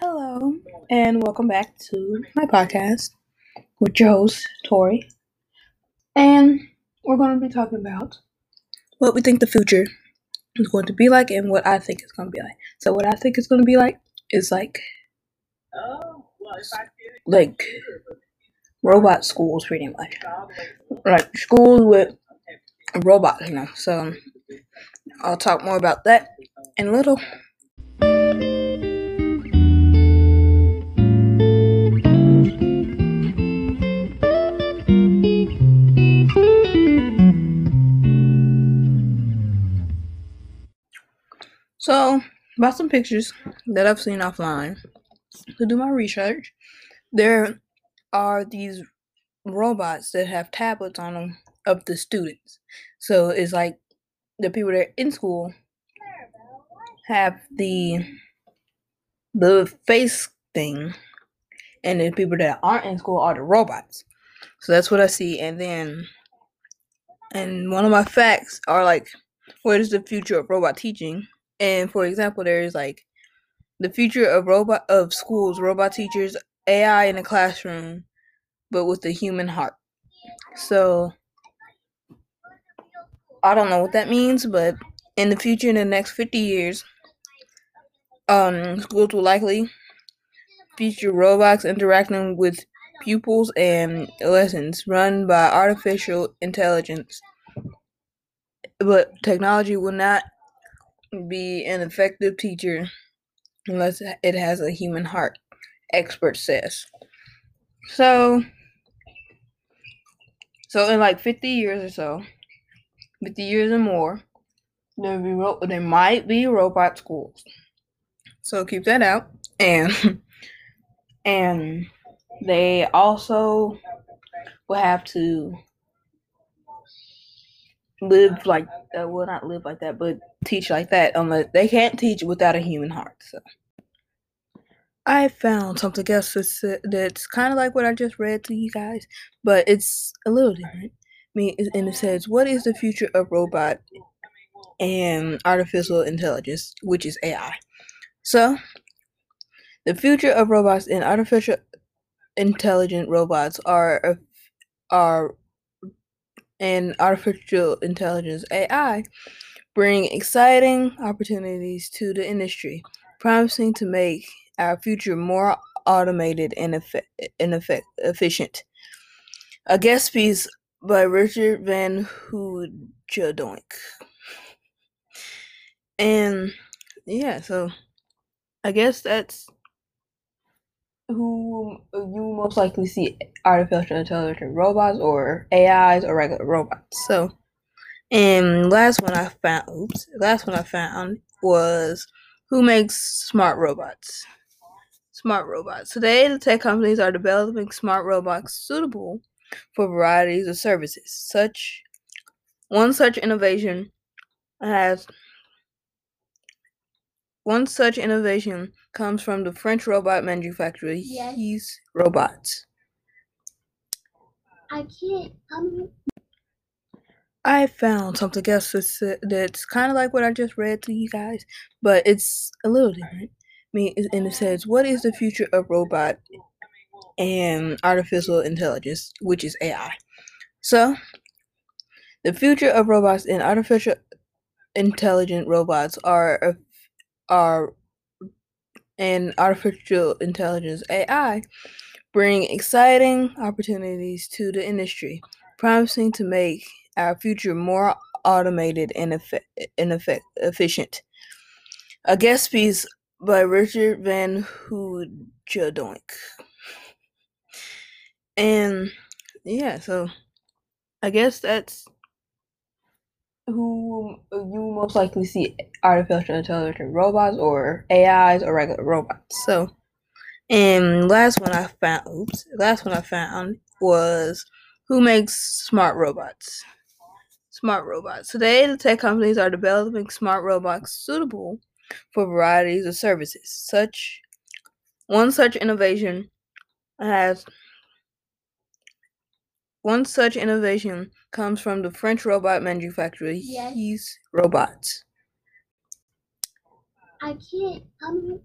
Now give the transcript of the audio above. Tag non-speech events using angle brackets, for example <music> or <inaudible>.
Hello, and welcome back to my podcast with your host, Tori. And we're going to be talking about what we think the future is going to be like and what I think it's going to be like. So, what I think it's going to be like is like, like robot schools, pretty much. Like schools with robots, you know. So, I'll talk more about that in a little. So, about some pictures that I've seen offline to do my research, there are these robots that have tablets on them of the students. So it's like the people that are in school have the the face thing, and the people that aren't in school are the robots. So that's what I see, and then and one of my facts are like, what is the future of robot teaching? And for example, there is like the future of robot of schools, robot teachers, AI in the classroom, but with the human heart. So I don't know what that means, but in the future, in the next fifty years, um, schools will likely feature robots interacting with pupils and lessons run by artificial intelligence. But technology will not be an effective teacher unless it has a human heart, expert says. So, so in like 50 years or so, 50 years or more, there be ro- there might be robot schools. So keep that out, and <laughs> and they also will have to live like uh, well not live like that but teach like that unless they can't teach without a human heart so. I found something else that's, uh, that's kind of like what i just read to you guys but it's a little different. I mean and it says what is the future of robot and artificial intelligence which is ai so the future of robots and artificial intelligent robots are are and artificial intelligence AI bring exciting opportunities to the industry, promising to make our future more automated and, effe- and effect- efficient. A guest piece by Richard Van Hoogendoink. And yeah, so I guess that's who you most likely see artificial intelligence robots or AIs or regular robots. So, and last one I found, oops, last one I found was who makes smart robots. Smart robots. Today, the tech companies are developing smart robots suitable for varieties of services. Such one such innovation has one such innovation comes from the French robot manufacturer Yes. He's Robots. I can't. Um, I found something else that's, uh, that's kind of like what I just read to you guys, but it's a little different. I mean, and it says, "What is the future of robot and artificial intelligence, which is AI?" So, the future of robots and artificial intelligent robots are are and artificial intelligence AI bring exciting opportunities to the industry, promising to make our future more automated and, effe- and effect- efficient. A guest piece by Richard Van Hoogendoink. And yeah, so I guess that's who you most likely see artificial intelligent robots or AIs or regular robots. So, and last one I found, oops, last one I found was who makes smart robots. Smart robots. Today, the tech companies are developing smart robots suitable for varieties of services. Such one such innovation has one such innovation comes from the French robot manufacturer Yes. He's Robots. I can't. Um,